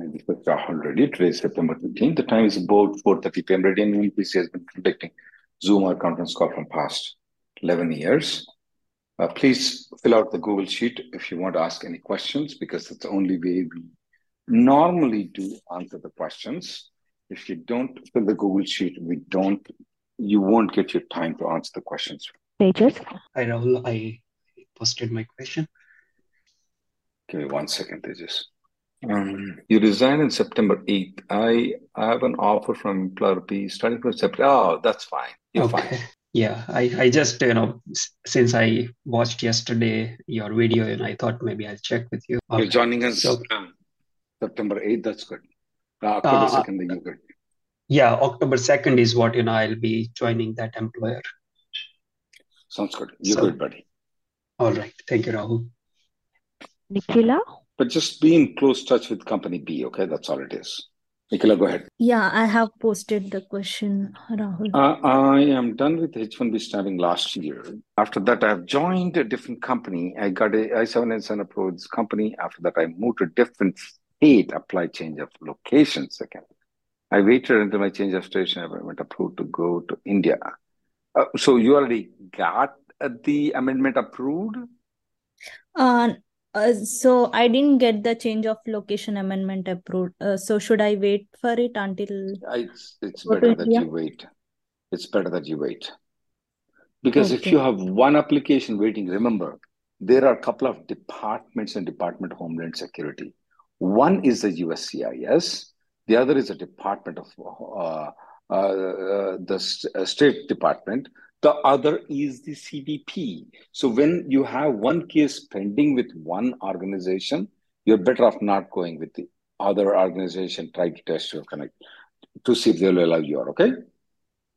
Rahul Reddy. Today is September 15th. The time is about 4.30 p.m. Reddy and NPC has been conducting Zoom or conference call from past 11 years. Uh, please fill out the Google Sheet if you want to ask any questions because it's the only way we normally do answer the questions. If you don't fill the Google Sheet, we don't, you won't get your time to answer the questions. Pages. Hi Rahul, I posted my question. Give me one second, Tejas. Um, you resign on September 8th. I, I have an offer from employer B starting from September. Oh, that's fine. You're okay. fine. Yeah, I, I just, you know, since I watched yesterday your video and I thought maybe I'll check with you. You're joining us So- um, September 8th. That's good. Uh, October Uh, 2nd, you're good. Yeah, October 2nd is what, you know, I'll be joining that employer. Sounds good. You're so- good, buddy. All right. Thank you, Rahul. Nikhila? But just be in close touch with company B, okay? That's all it is. Nicola, go ahead. Yeah, I have posted the question, Rahul. Uh, I am done with H1B stamping last year. After that, I've joined a different company. I got a I-797 approved company. After that, I moved to a different state, applied change of location second. I waited until my change of station. I went approved to go to India. Uh, so you already got uh, the amendment approved? Uh, uh, so I didn't get the change of location amendment approved. Uh, so should I wait for it until? It's, it's better that India? you wait. It's better that you wait. Because if you have one application waiting, remember, there are a couple of departments in Department of Homeland Security. One is the USCIS, the other is the Department of uh, uh, uh, the State Department. The other is the CBP. So when you have one case pending with one organization, you're better off not going with the other organization. Try to test your connect to see if they'll allow you. Okay.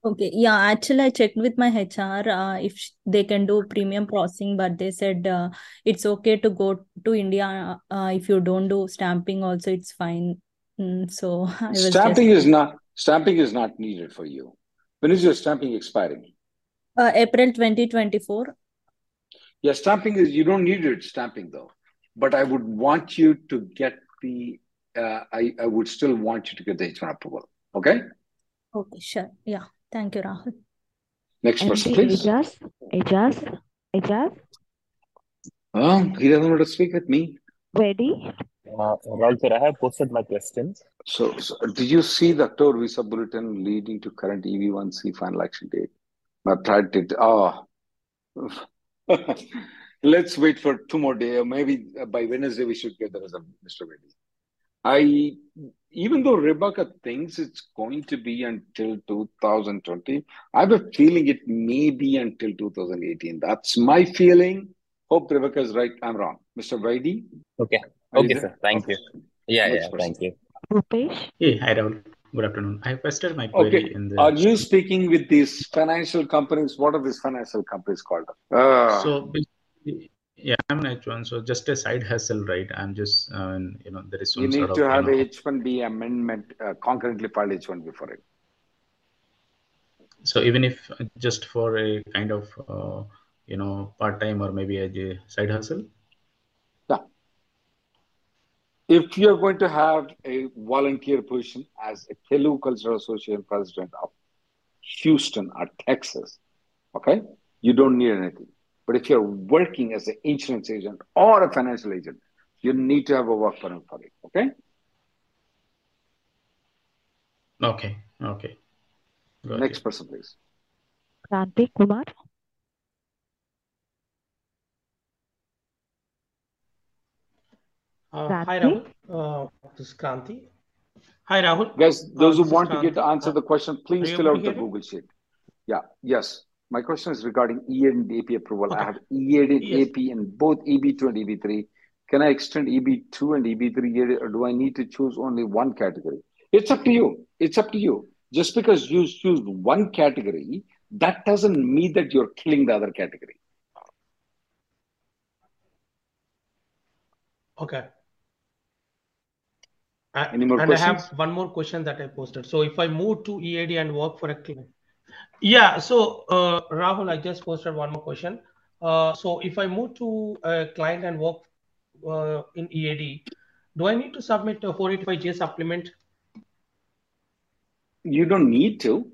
Okay, yeah, actually I checked with my HR uh, if they can do premium processing, but they said uh, it's okay to go to India uh, if you don't do stamping also it's fine. Mm, so Stamping just is not stamping is not needed for you. When is your stamping expiring? Uh, April 2024. Yeah, stamping is you don't need it stamping though. But I would want you to get the uh, I, I would still want you to get the H1 approval. Okay? Okay, sure. Yeah, thank you, Rahul. Next person, MD please. Ajaz, Ajaz, Ajaz. Oh, he doesn't want to speak with me. ready? Uh, Rahul sir, I have posted my questions. So, so did you see the October visa bulletin leading to current EB1C final action date? My pride did. Oh, let's wait for two more days. Or maybe by Wednesday we should get the result, Mr. Reddy. I, even though Rebecca thinks it's going to be until 2020, I have a feeling it may be until 2018. That's my feeling. Hope Rebecca is right. I'm wrong. Mr. Reddy? Okay. Are Okay, sir. Thank you. Yeah, Next yeah, person. thank you. Rupesh, Hey, hi Rahul. Good afternoon. I have posted my query Okay. in the Are you speaking with these financial companies? What are these financial companies called? Uh, so yeah, I'm an H1, so just a side hustle, right? I'm just uh, you know there is you some need sort of to you have know a H1B amendment uh, concurrently filed H1B for it. so even if just for a kind of uh, you know part time or maybe as a side hustle. If you're going to have a volunteer position as a Telugu Cultural Association president of Houston or Texas, okay, you don't need anything. But if you're working as an insurance agent or a financial agent, you need to have a work permit for it, okay? Okay, okay, got Next you. person, please. Kranti Kumar. Uh, hi, Rahul. Uh, this is Kranti. Hi, Rahul. Guys, Uh, those who want to get Kranti. answer Uh, the question, please fill out the hear me? Google sheet. Yeah, yes. My question is regarding EAD and AP approval. I have EAD and Yes. AP in both EB2 and EB3. Can I extend EB2 and EB3 EAD, or do I need to choose only one category? It's up to you. It's up to you. Just because you choose one category, that doesn't mean that you're killing the other category. Okay. A- Any more And I have one more question that I posted. So if I move to EAD and work for a client, yeah. So uh, Rahul, I just posted one more question. Uh, so if I move to a client and work uh, in EAD, do I need to submit a 485J supplement? You don't need to.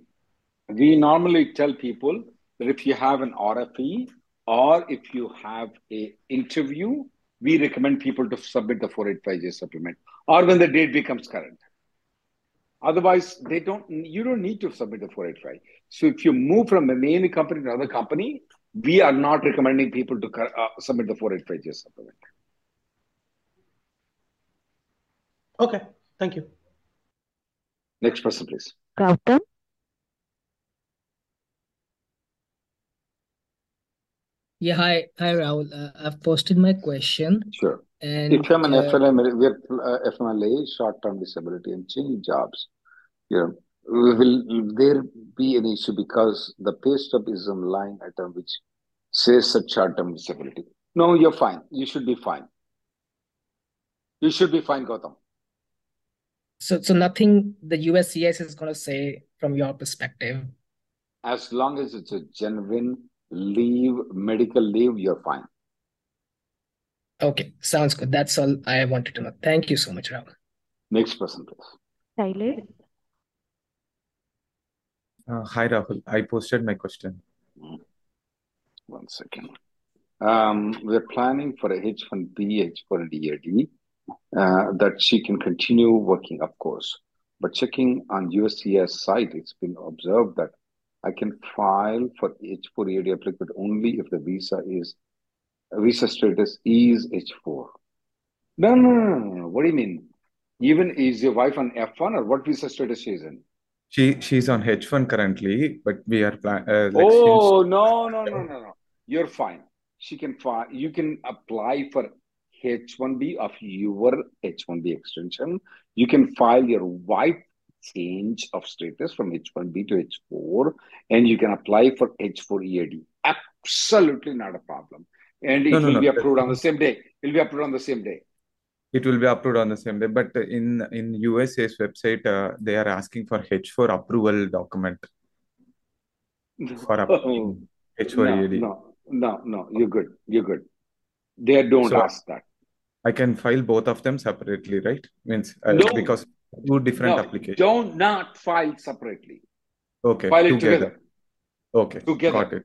We normally tell people that if you have an RFE or if you have a interview, we recommend people to submit the 485J supplement or when the date becomes current. Otherwise, they don't. You don't need to submit the 485. So if you move from a main company to another company, we are not recommending people to uh, submit the 485J supplement. Okay. Thank you. Next person, please. Gautam. Yeah, hi, hi, Rahul. Uh, I've posted my question, Sure. And If I'm an uh, FLM, we're uh, FMLA, short-term disability, and change jobs. you know, will there be an issue because the pay stub is on line item which says such short-term disability? No, you're fine. You should be fine. You should be fine, Gautam. so so nothing the USCIS is going to say from your perspective. As long as it's a genuine leave, medical leave, you're fine. Okay, sounds good. That's all I wanted to know. Thank you so much, Rahul. Next person, please. Shailesh. Uh, hi, Rahul. I posted my question. One second. Um, we're planning for a H1B, H4 EAD uh, that she can continue working, of course. But checking on USCIS site, it's been observed that I can file for H4 EAD applicant only if the visa is visa status is H4. No, no, no, no, no. What do you mean? Even is your wife on F1 or what visa status she is in? She she's on H1 currently, but we are plan uh, like Oh, no, no, no, no, no. You're fine. She can file. You can apply for H1B of your H1B extension. You can file your wife change of status from H1B to H4, and you can apply for H4 EAD. Absolutely not a problem. And it no, no, will no. be approved on the same day. It will be approved on the same day. it will be approved on the same day. But in in USA's website, uh, they are asking for H4 approval document for applying H4 No, EAD. no, no, no. You're good. You're good. They don't So ask that. I can file both of them separately, right? Means uh, No, because two different no. applications. Don't not file separately. Okay, File it together. together. Okay, Together. got it.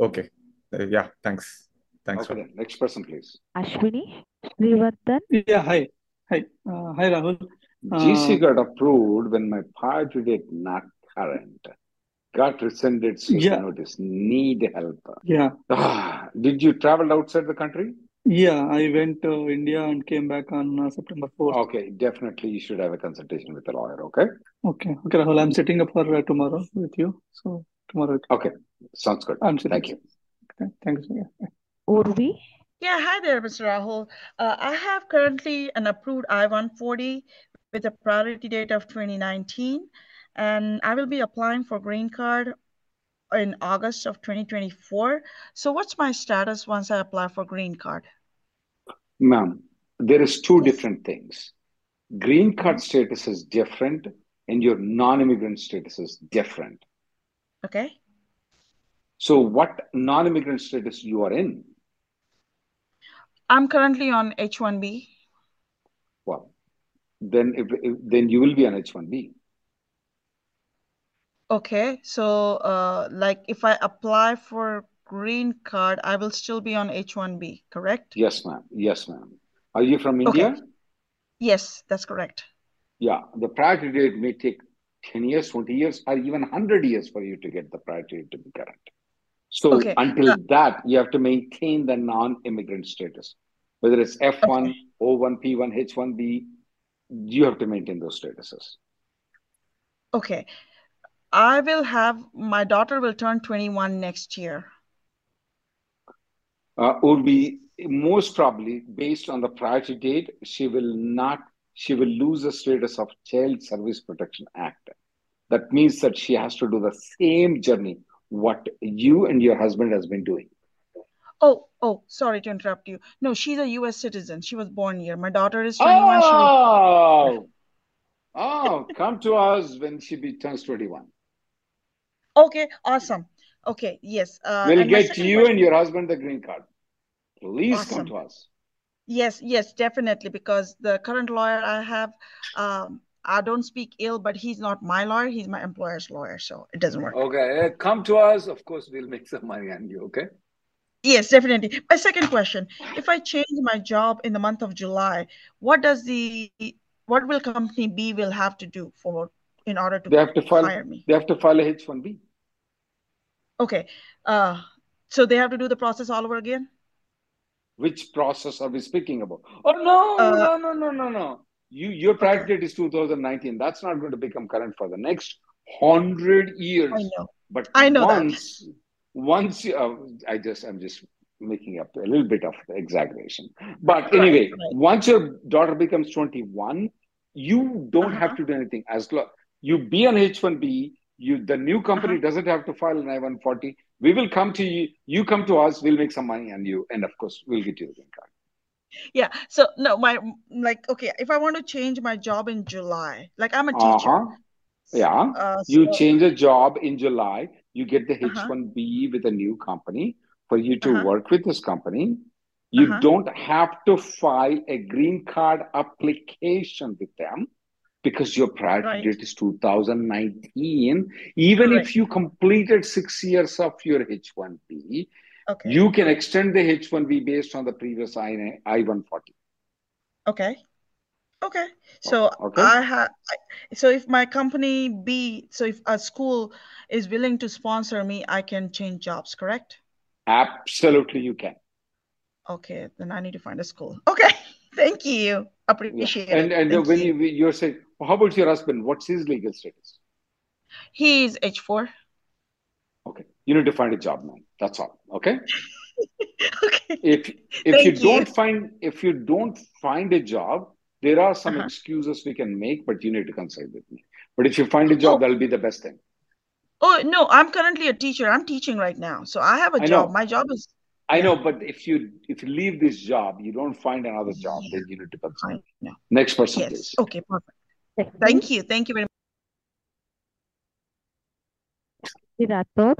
Okay. Uh, yeah, thanks. Thanks, Okay, Rahul. then. Next person, please. Ashwini. Srivardhan. Yeah, hi. Hi. Uh, hi, Rahul. GC Uh, got approved when my priority date not current. Got rescinded CC yeah, notice. Need help. yeah, Ah, did you travel outside the country? yeah. I went to India and came back on uh, September 4th. Okay, definitely you should have a consultation with a lawyer, okay? Okay, okay, Rahul. I'm setting up for uh, tomorrow with you. So tomorrow Okay, sounds good. I'm setting. Thank you. Okay, thanks. Yeah. Urvi. Yeah, hi there, Mr. Rahul. Uh, I have currently an approved I-140 with a priority date of 2019, and I will be applying for green card in August of 2024. So what's my status once I apply for green card? Ma'am, there is two different things. Green card status is different and your non-immigrant status is different. Okay. So what non-immigrant status you are in? I'm currently on H-1B. Well, then if, if then you will be on H1B. Okay, so uh, like if I apply for green card, I will still be on H-1B, correct? Yes, ma'am. Yes, ma'am. Are you from Okay. India? Yes, that's correct. Yeah, the priority date may take 10 years, 20 years, or even 100 years for you to get the priority to be current. So Okay. until Uh, that, you have to maintain the non-immigrant status, whether it's F1, O1, P1, H1B, you have to maintain those statuses. okay. I will have my daughter will turn 21 next year. Uh, would be most probably based on the priority date, she will not, she will lose the status of Child Status Protection Act. That means that she has to do the same journey what you and your husband has been doing. Oh, oh, sorry to interrupt you. No, she's a US citizen. She was born here. My daughter is 21. She will... Oh, oh, come to us when she be, turns 21. Okay, awesome. Okay, yes. Uh, We'll get you question, and your husband the green card. Please come to us. Yes, yes, definitely. Because the current lawyer I have, um, I don't speak ill, but he's not my lawyer. He's my employer's lawyer, so it doesn't work. Okay, uh, come to us. Of course, we'll make some money on you. Okay. Yes, definitely. My second question, if I change my job in the month of July, what does the what will company B will have to do for in order to They have to file. hire me? They have to file a H1B. Okay. Uh, so they have to do the process all over again? Which process are we speaking about? Oh no, Uh, no, no, no, no, no. You your priority date is 2019. That's not going to become current for the next hundred years. I know. But I know that. once, once you, uh, I just I'm just making up a little bit of exaggeration. But anyway, right. once your daughter becomes 21, you don't have Uh-huh. to do anything. As long you be on H1B, you the new company Uh-huh. doesn't have to file an I-140. We will come to you. You come to us. We'll make some money on you, and of course, we'll get you the green card. Yeah. So no, my like okay, if I want to change my job in July, like I'm a teacher. Uh-huh. Yeah. Uh, You change a job in July, you get the uh-huh, H1B with a new company for you to uh-huh, work with this company. You uh-huh. don't have to file a green card application with them because your priority Right. date is 2019. Even Correct. if you completed six years of your H1B, Okay. you can extend the H1B based on the previous I- I-140. Okay. Okay. So Okay? I have so if my company B, so if a school is willing to sponsor me, I can change jobs, correct? Absolutely, you can. Okay, then I need to find a school. Okay. Thank you. Yeah. Appreciate And it. and Thank when you. you you're saying, how about your husband? What's his legal status? He's H4. Okay, you need to find a job man. That's all. Okay. Okay. If if you Thank you. don't find if you don't find a job, there are some Uh-huh. excuses we can make, but you need to consult with me. But if you find a job, Oh, that'll be the best thing. oh no, I'm currently a teacher. I'm teaching right now. So I have a I job. know, My job is I know, but if you if you leave this job, you don't find another job, then you need to consult. I know. Next person, Yes. please. Okay, perfect. Thank you. Thank you very much. the Rathod.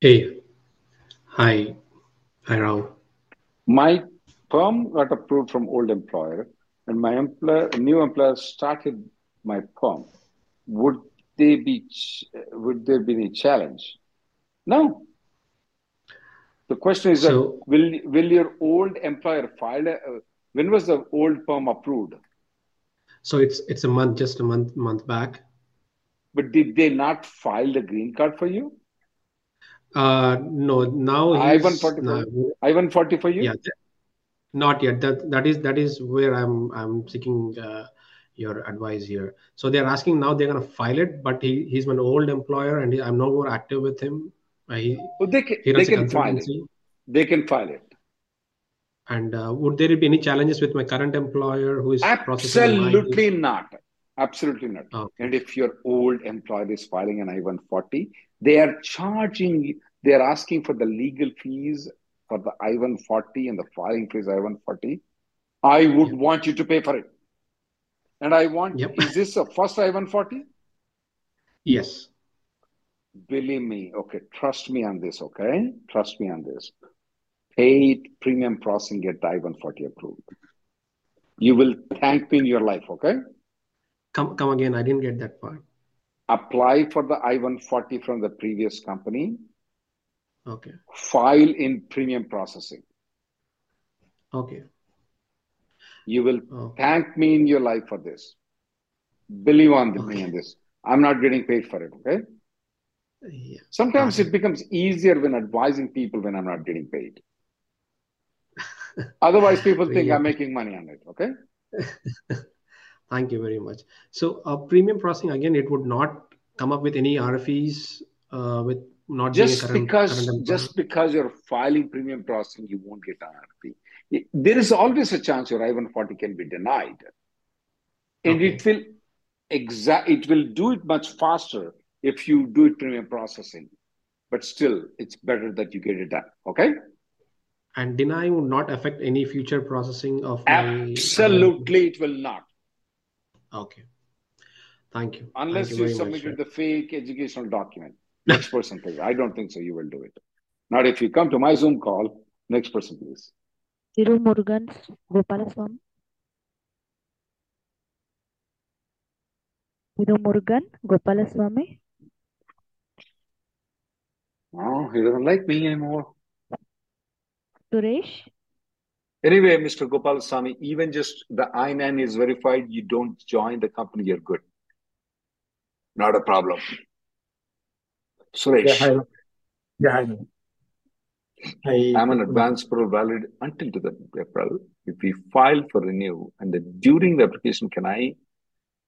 Hey, hi, hi, Rahul. My perm got approved from old employer, and my employer, new employer started my perm. Would they be? Would there be any challenge? No. The question is that will will your old employer file a, when was the old perm approved? so it's it's a month, just a month, month back. But did they not file the green card for you? Uh, no, now I one forty you. I one forty for you. yeah, not yet. That that is that is where I'm I'm seeking uh, your advice here. So they're asking now they're gonna file it, but he he's an old employer and he, I'm no more active with him. Uh, he Well, they can he they can file it. They can file it. And uh, would there be any challenges with my current employer who is? Absolutely not. Absolutely not. And if your old employer is filing an I-140, they are charging, they are asking for the legal fees for the I-140 and the filing fees I-140. I would Yep. want you to pay for it. And I want, Yep. is this a first I-140? Yes. Believe me, okay, trust me on this, okay? Trust me on this. Paid premium processing, get I-140 approved. You will thank me in your life, okay? Come come again. I didn't get that part. Apply for the I-140 from the previous company, Okay. file in premium processing. Okay. You will Okay. thank me in your life for this. Believe on me on this. I'm not getting paid for it. Okay. Yeah. Sometimes Okay. it becomes easier when advising people when I'm not getting paid. Otherwise, people think Really I'm making money on it. Okay. Thank you very much. So, uh, premium processing again, it would not come up with any RFEs uh, with not Just current current because employer. just because you're filing premium processing, you won't get an RFE. There is always a chance your I-140 can be denied, and Okay. it will exact it will do it much faster if you do it premium processing. But still, it's better that you get it done. Okay. And deny would not affect any future processing of my I-140. Absolutely, it will not. Okay. Thank you. Thank Unless you you very much. submitted the fake educational document. Next person, please. I don't think so. You will do it. Not if you come to my Zoom call. Next person, please. Thiru Murugan Gopalaswamy. Thiru Murugan Gopalaswamy. Oh, he doesn't like me anymore. Suresh. Anyway, Mr. Gopal Sami, even just the I-9 is verified, you don't join the company, you're good. Not a problem. Yeah, Suresh, hi. Yeah, hi. Hi. I'm an advance parole valid until to the April. If we file for renew and then during the application, can I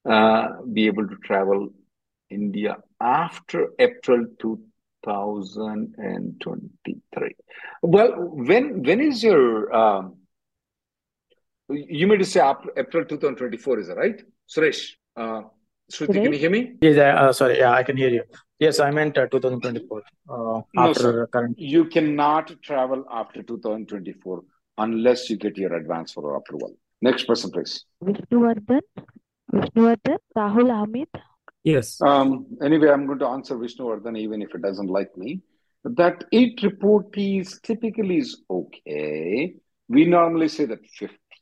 uh, be able to travel India after April 2023? Well, when when is your um, you made to say April 2024, is that right? Suresh, uh, Shruti, can you hear me? Yes, I, uh, sorry, yeah, I can hear you. Yes, I meant uh, 2024. Uh, No, after sir. current. You cannot travel after 2024 unless you get your advance for approval. Next person, please. Vishnuvardhan. Vishnuvardhan. Rahul Hamid. Yes. Um, anyway, I'm going to answer Vishnuvardhan even if it doesn't like me. That eight report is typically is okay. We normally say that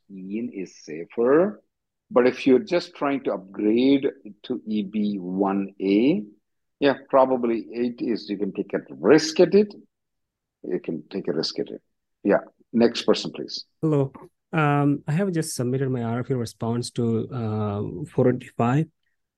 15 is safer. But if you're just trying to upgrade to EB1A, yeah, probably it is. you can take a risk at it. You can take a risk at it. Yeah. Next person, please. Hello. Um, I have just submitted my RFE response to uh, 485.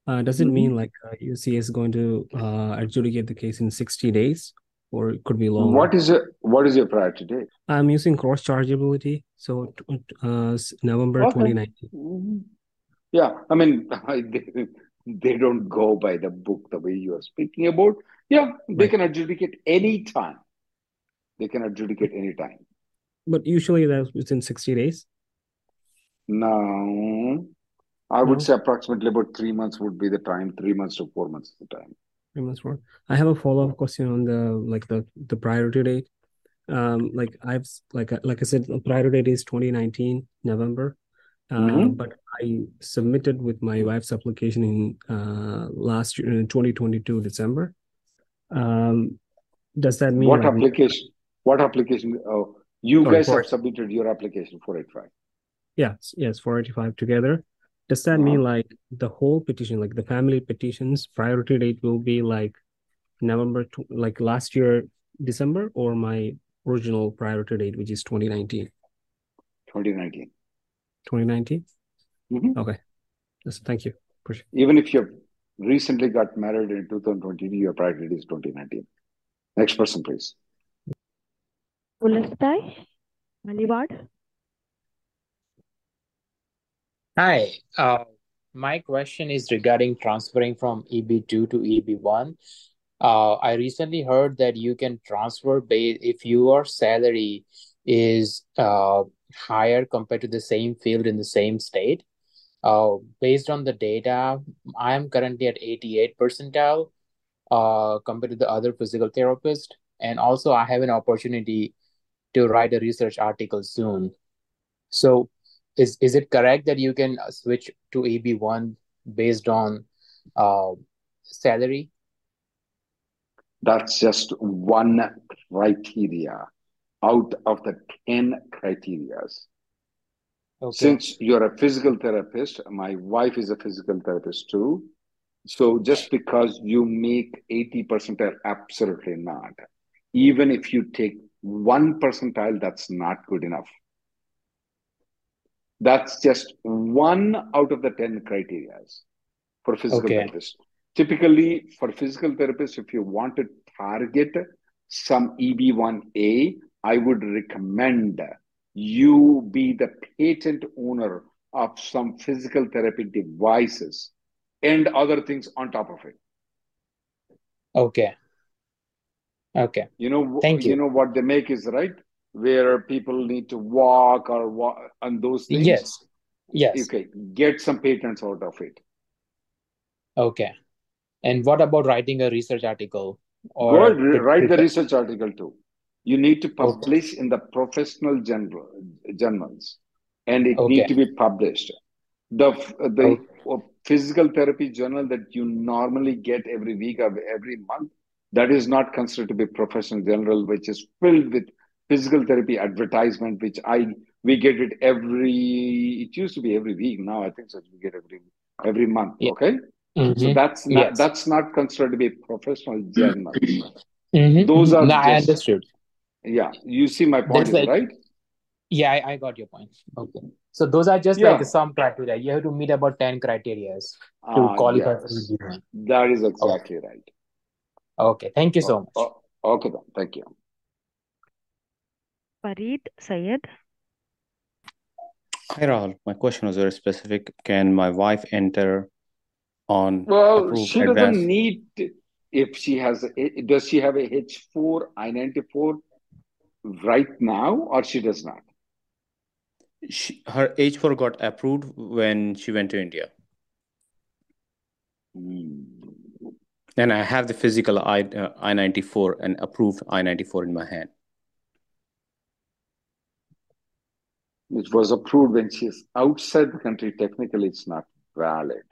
Uh, does it Mhm. mean like uh, UC is going to uh, adjudicate the case in 60 days, or it could be longer? What is your what is your priority date? I'm using cross chargeability, so uh, November Okay. 2019. Mhm. Yeah, I mean, they, they don't go by the book the way you are speaking about. Yeah, they Right. can adjudicate any time. They can adjudicate any time. But usually that's within 60 days. No, I would No, say approximately about three months would be the time. Three months to four months is the time. Months more. I have a follow-up question on the like the the priority date. Um, like I've like I- like I said, the priority date is 2019 November. Uh, Mhm. but I submitted with my wife's application in uh last year in 2022 December. Um, does that mean What application? What application? Oh, you sorry guys for have submitted your application for it, right? yes yes 485 together? Does that mean like the whole petition, like the family petitions, priority date will be like November, tw like last year December, or my original priority date, which is 2019? 2019. 2019? Mhm. Okay. Yes, thank you. Appreciate Even if you recently got married in 2020, your priority date is 2019. Next person, please. Pulastai. Maliwad. Hi, uh, my question is regarding transferring from EB2 to EB1. Uh, I recently heard that you can transfer ba- if your salary is uh, higher compared to the same field in the same state. Uh, based on the data, I am currently at 88 percentile uh, compared to the other physical therapist. And also, I have an opportunity to write a research article soon. So, is is it correct that you can uh, switch to EB1 based on uh, salary? That's just one criteria out of the 10 criterias. Okay. Since you're a physical therapist, my wife is a physical therapist too. So just because you make 80 percentile, absolutely not. Even if you take one percentile, that's not good enough. That's just one out of the 10 criterias. for physical Okay. therapist. Typically, for physical therapists, if you want to target some EB1A, I would recommend you be the patent owner of some physical therapy devices and other things on top of it. Okay. Okay. You know, Thank you you. know what they make is right, where people need to walk or walk on those things. Yes. Yes. Okay, get some patents out of it. Okay. And what about writing a research article or Go a re- write the research article too. You need to Okay. publish in the professional journal, journals, and it Okay. need to be published. The the uh, physical therapy journal that you normally get every week or every month, that is not considered to be professional journal, which is filled with physical therapy advertisement, which I we get it every. It used to be every week. Now I think so. We get every every month. yeah. Okay, so Mm-hmm. that's not Yes. that's not considered to be professional journals. Mm-hmm. Those are No, I understood. yeah. You see my point like, right. yeah, I, I got your point. Okay. So those are just Yeah. like some criteria. You have to meet about 10 criteria to Ah, qualify yes, EB1. that is Okay. exactly right. Okay. Thank you so Oh, much. oh, okay then. Thank you. Farid Sayed. Hi, Rahul. My question was very specific. Can my wife enter on Well, she doesn't advanced? need if she has does she have a H4 I-94 right now or she does not? She, her H4 got approved when she went to India. Hmm. And I have the physical I, uh, I-94 and approved I-94 in my hand. It was approved when she is outside the country. Technically, it's not valid.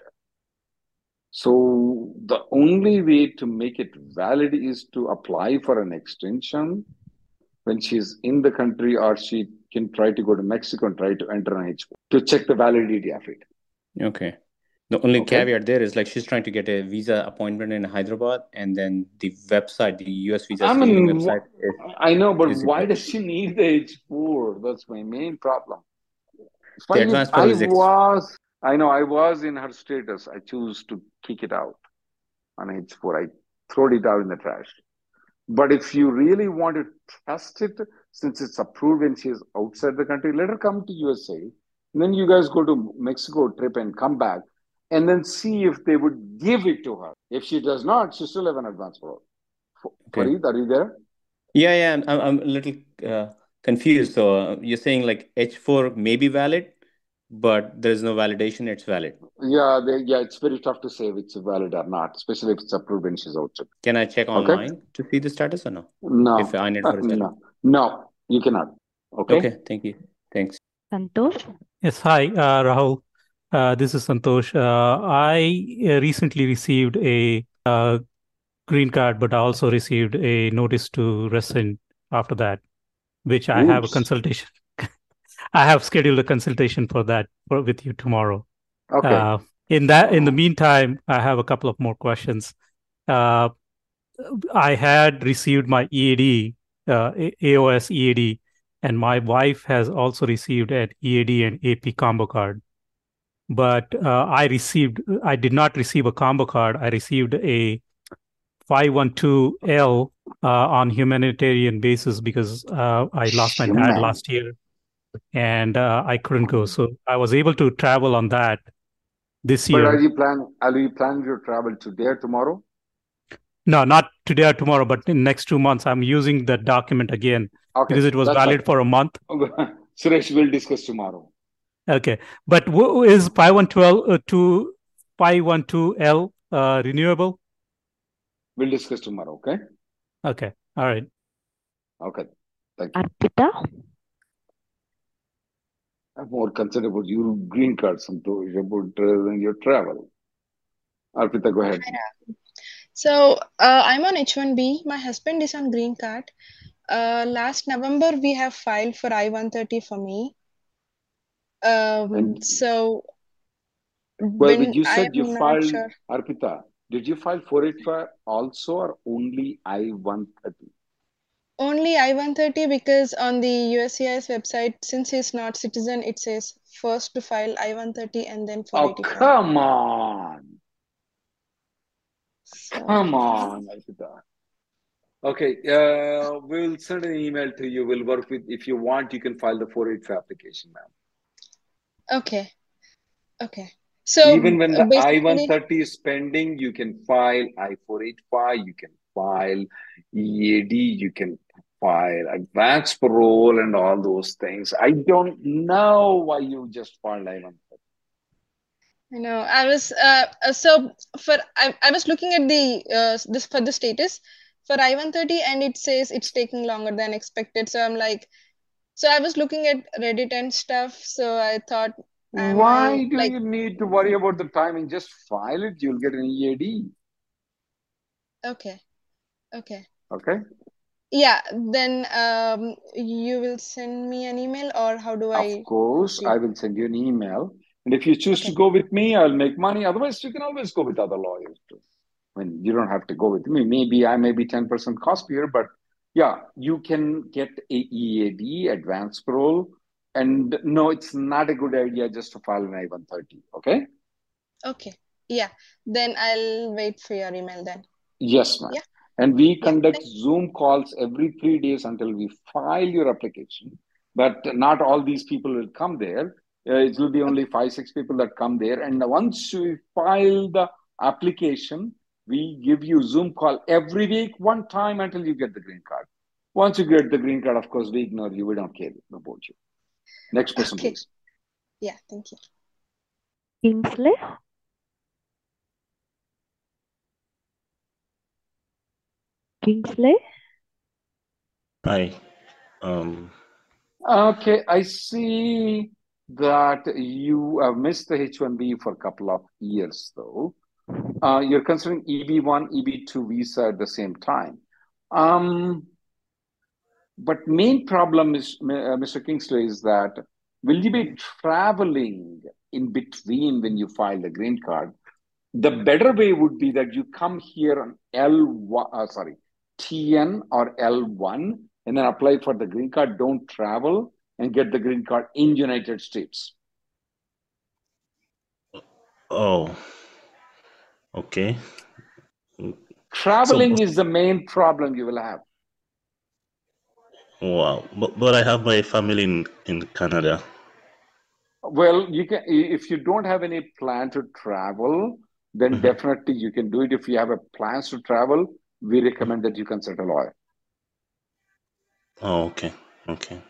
So the only way to make it valid is to apply for an extension when she's in the country, or she can try to go to Mexico and try to enter an H4 to check the validity of it. Okay. The only Okay. caveat there is like she's trying to get a visa appointment in Hyderabad, and then the website, the US visa I mean, website, is, I know, but why does she need the H4? That's my main problem. The advanced I is was, I know I was in her status. I choose to kick it out on H4. I throw it out in the trash. But if you really want to test it, since it's approved and she is outside the country, let her come to USA. And then you guys go to Mexico trip and come back, and then see if they would give it to her. If she does not, she still have an advance pro. F- Okay. Fareed, are you there? Yeah, yeah, I'm, I'm I'm a little uh, confused. So uh, you're saying like H4 may be valid, but there's no validation, it's valid. Yeah, they, yeah, it's very tough to say if it's valid or not, especially if it's approved when she's out. Can I check Okay? online to see the status or no? No, If I need for is no, no, you cannot. Okay. Okay, thank you. Thanks. Santosh. Yes, hi, uh, Rahul. Uh, this is Santosh. Uh, I uh, recently received a uh, green card, but I also received a notice to rescind after that, which I have a consultation. I have scheduled a consultation for that for, with you tomorrow. Okay. Uh, in that, in the meantime, I have a couple of more questions. Uh, I had received my EAD, uh, AOS EAD, and my wife has also received an EAD and AP combo card. But uh, I received, I did not receive a combo card. I received a 512L uh, on humanitarian basis because uh, I lost my dad last year and uh, I couldn't go. So I was able to travel on that this year. But are you plan are you planning your travel today or tomorrow? No, not today or tomorrow, but in next two months, I'm using that document again Okay, because it was that's valid for a month. Suresh, we'll discuss tomorrow. Okay, but w- is 5112 uh, to 512L uh, renewable? We'll discuss tomorrow, okay? Okay, all right. Okay. Thank you. Arpita. I'm more concerned about your green card, Santosh, about uh, than your travel. Arpita, go ahead. So uh, I'm on H1B. My husband is on green card. Uh, last November we have filed for I-130 for me. Um, And so well, when you said you am not filed, sure. Arpita, did you file 485 also or only I-130? Only I-130 because on the USCIS website, since he's not citizen, it says first to file I-130 and then Oh, come on. Come on, Arpita. Okay, uh, we'll send an email to you. We'll work with, if you want, you can file the 485 application, ma'am. Okay. Okay. So Even when the I-130 is pending, you can file I-485, you can file EAD, you can file advance parole and all those things. I don't know why you just filed I-130. I know. I was uh, uh, so for I, I was looking at the uh this for the status for I-130 and it says it's taking longer than expected. So I'm like, so I was looking at Reddit and stuff. So I thought, Why I do like you need to worry about the timing? Just file it, you'll get an EAD. okay, okay. Okay? Yeah, then um you will send me an email or how do I Of course? I will send you an email. And if you choose to go with me, I'll make money. Otherwise, you can always go with other lawyers too. I mean, you don't have to go with me. Maybe I may be 10% cospier, but yeah, you can get a EAD, advance parole. And no, it's not a good idea just to file an I-130. Okay? Okay. Yeah. Then I'll wait for your email then. Yes, ma'am. Yeah. And we conduct Zoom calls every three days until we file your application. But not all these people will come there. Uh, it will be only five, six people that come there. And once you file the application, we give you Zoom call every week, one time until you get the green card. Once you get the green card, of course, we ignore you. We don't care about you. Next person, Okay. please. Yeah, thank you. Kingsley? Kingsley? Hi. Um, Okay, I see that you have missed the H-1B for a couple of years, though. Uh, you're considering EB1, EB2 visa at the same time. Um, but main problem is, uh, Mr. Kingsley, is that will you be traveling in between when you file the green card? The better way would be that you come here on L1, uh, sorry, TN or L1 and then apply for the green card. Don't travel and get the green card in United States. oh, okay. So, Traveling is the main problem you will have. wow. But, but I have my family in, in Canada. Well, you can if you don't have any plan to travel, then Mhm. definitely you can do it. If you have a plans to travel, we recommend that you consult a lawyer. Oh, okay. Okay.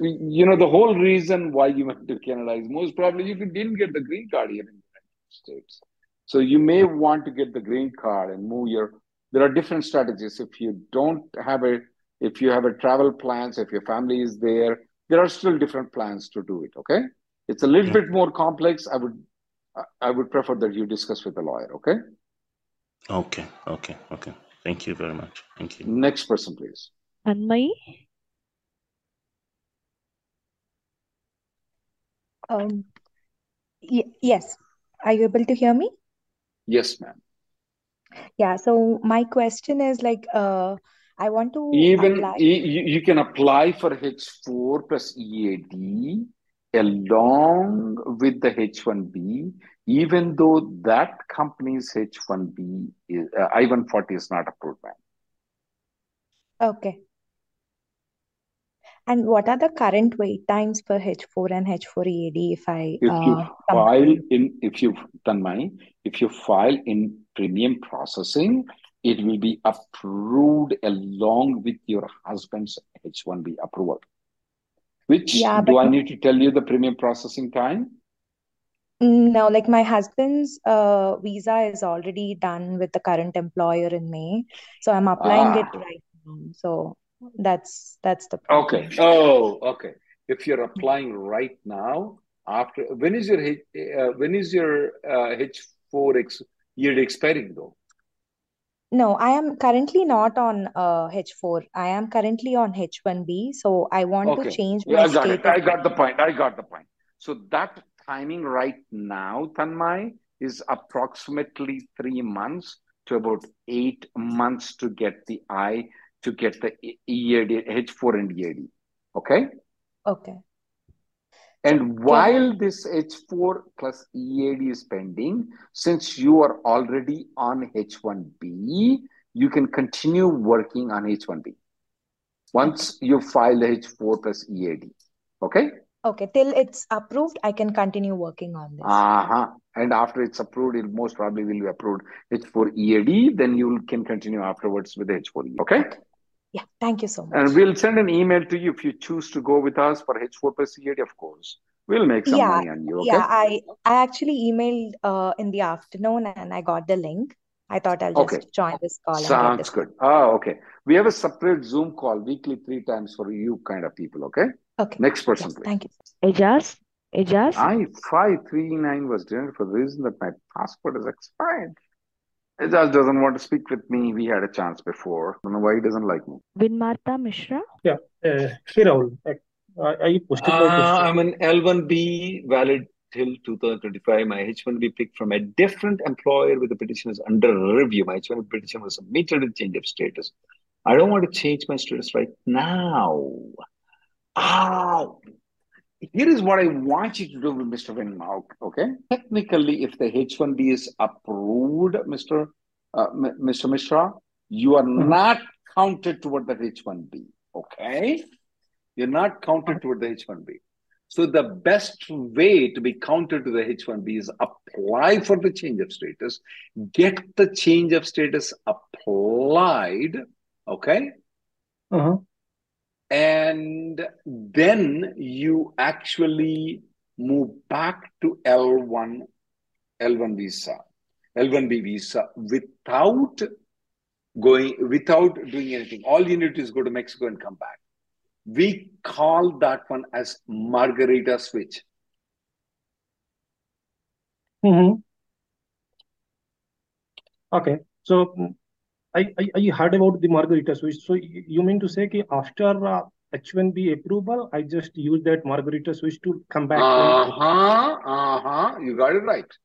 You know, the whole reason why you went to Canada is most probably you didn't get the green card here in the United States. So you may want to get the green card and move your. There are different strategies. If you don't have a, if you have a travel plans, if your family is there, there are still different plans to do it. Okay, it's a little Yeah. bit more complex. I would, I- I would prefer that you discuss with a lawyer. Okay. Okay. Okay. Okay. Thank you very much. Thank you. Next person, please. Anmai? Um, y- yes. Are you able to hear me? Yes, ma'am. Yeah. So my question is like, uh, I want to Even apply. you, you can apply for H4 plus EAD along with the H1B, even though that company's H1B is uh, I-140 is not approved, ma'am. Okay. And what are the current wait times for H4 and H4 EAD if I If you uh file in, if you my, if you file in premium processing, it will be approved along with your husband's H1B approval. Which Yeah, do I need to tell you the premium processing time? no, like my husband's uh visa is already done with the current employer in May. So I'm applying it Ah, right now. So that's that's the okay. Oh, okay. If you're applying right now, after when is your H, uh, when is your uh, H4 ex, year expiring though? No, I am currently not on uh H4. I am currently on H1B. So I want to Okay. change Yeah, I got it. I got the point. I got the point. So that timing right now, Tanmay, is approximately three months to about eight months to get the I to get the EAD, H4 and EAD. Okay? Okay. And while this H4 plus EAD is pending, since you are already on H1B, you can continue working on H1B once you file the H4 plus EAD. Okay? Okay, till it's approved, I can continue working on this. Uh-huh. And after it's approved, it most probably will be approved H4 EAD, then you can continue afterwards with H4 EAD. Okay? Yeah, thank you so much. And we'll send an email to you if you choose to go with us for H4 plus EAD, of course. We'll make some Yeah, money on you, okay? yeah, I I actually emailed uh in the afternoon and I got the link. I thought I'll Okay. just join this call and Sounds this. good. Oh, okay. We have a separate Zoom call weekly three times for you kind of people, okay? Okay. Next person, Yes, please. thank you. Ajaz. Ajaz. I five three nine was denied for the reason that my passport is expired. It just doesn't want to speak with me. We had a chance before. I don't know why he doesn't like me. Vinmarta Mishra? Yeah. Uh, hey, Rahul. I, I posted my Uh, question. I'm an L1B valid till 2025. My H1B picked from a different employer with the petition is under review. My H1B petition was submitted with change of status. I don't want to change my status right now. Oh, here is what I want you to do with Mr. Vinmau, okay? Technically, if the H1B is approved, Mr. Uh, M- Mr. Mishra, you are not counted toward the H1B, okay? You're not counted toward the H1B. So the best way to be counted to the H1B is apply for the change of status, get the change of status applied, okay? Uh-huh. And then you actually move back to L1 L1 visa L1B visa without going without doing anything. All you need to is go to Mexico and come back. We call that one as margarita switch. Hmm Okay. So I, I I heard about the margarita switch. So you mean to say that after uh, H1B approval, I just use that margarita switch to come back to uh-huh uh-huh you got it right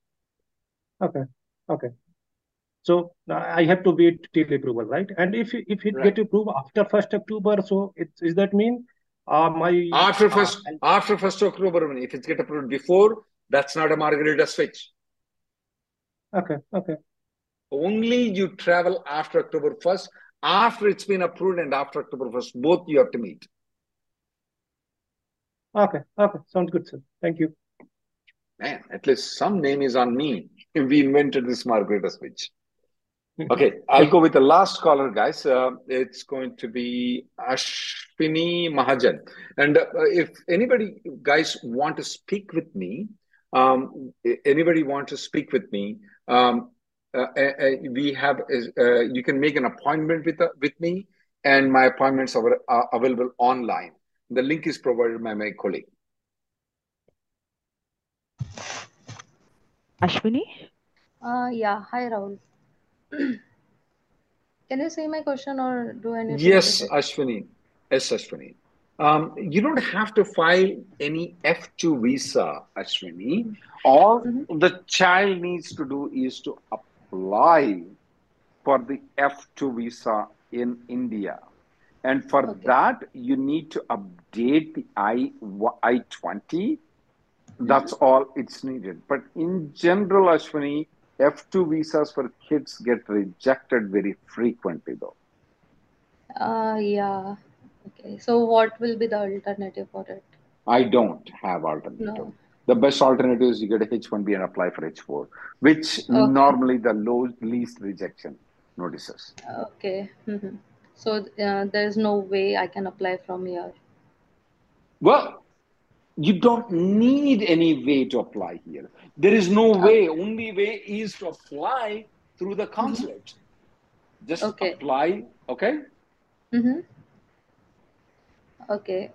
Okay. Okay. So uh, I have to wait till approval, right? And if it- if it right get approved after first October, so it is that mean uh my after uh, first after first October if it's get approved before that's not a margarita switch okay okay only you travel after October 1st. After it's been approved and after October 1st, both you have to meet. okay okay sounds good, sir. Thank you. Man, at least some name is on me. We invented this margarita switch. Okay, I'll go with the last caller, guys. Uh, it's going to be Ashwini Mahajan. And uh, if anybody, guys, want to speak with me, um, anybody want to speak with me, um, we have, uh, you can make an appointment with, uh, with me, and my appointments are, are available online. The link is provided by my colleague. Ashwini? Uh, yeah. Hi, Rahul. Can you see my question or do I need Yes, repeat? Ashwini. Yes, Ashwini. Um, you don't have to file any F2 visa, Ashwini. All the child needs to do is to apply for the F2 visa in India. And for that, you need to update the I, I-20. That's all it's needed. But in general, Ashwini, F2 visas for kids get rejected very frequently, though. Uh, yeah. Okay. So what will be the alternative for it? I don't have alternative. No. The best alternative is you get a H1B and apply for H4, which Okay. normally the low least rejection notices. Okay. hmm So uh, there's no way I can apply from here. Well, you don't need any way to apply here. There is no way. Only way is to apply through the consulate. Just Okay. apply, okay? Mm-hmm. Okay.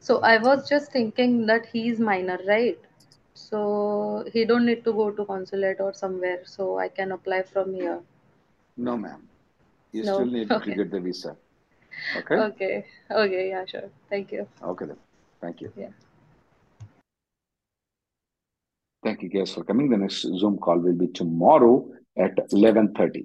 So I was just thinking that he's minor, right? So he don't need to go to consulate or somewhere. So I can apply from here. No, ma'am. You No. still need to get the visa. Okay? Okay. Okay. Yeah, sure. Thank you. Okay then. Thank you. Yeah. Thank you guys for coming. The next Zoom call will be tomorrow at 11:30.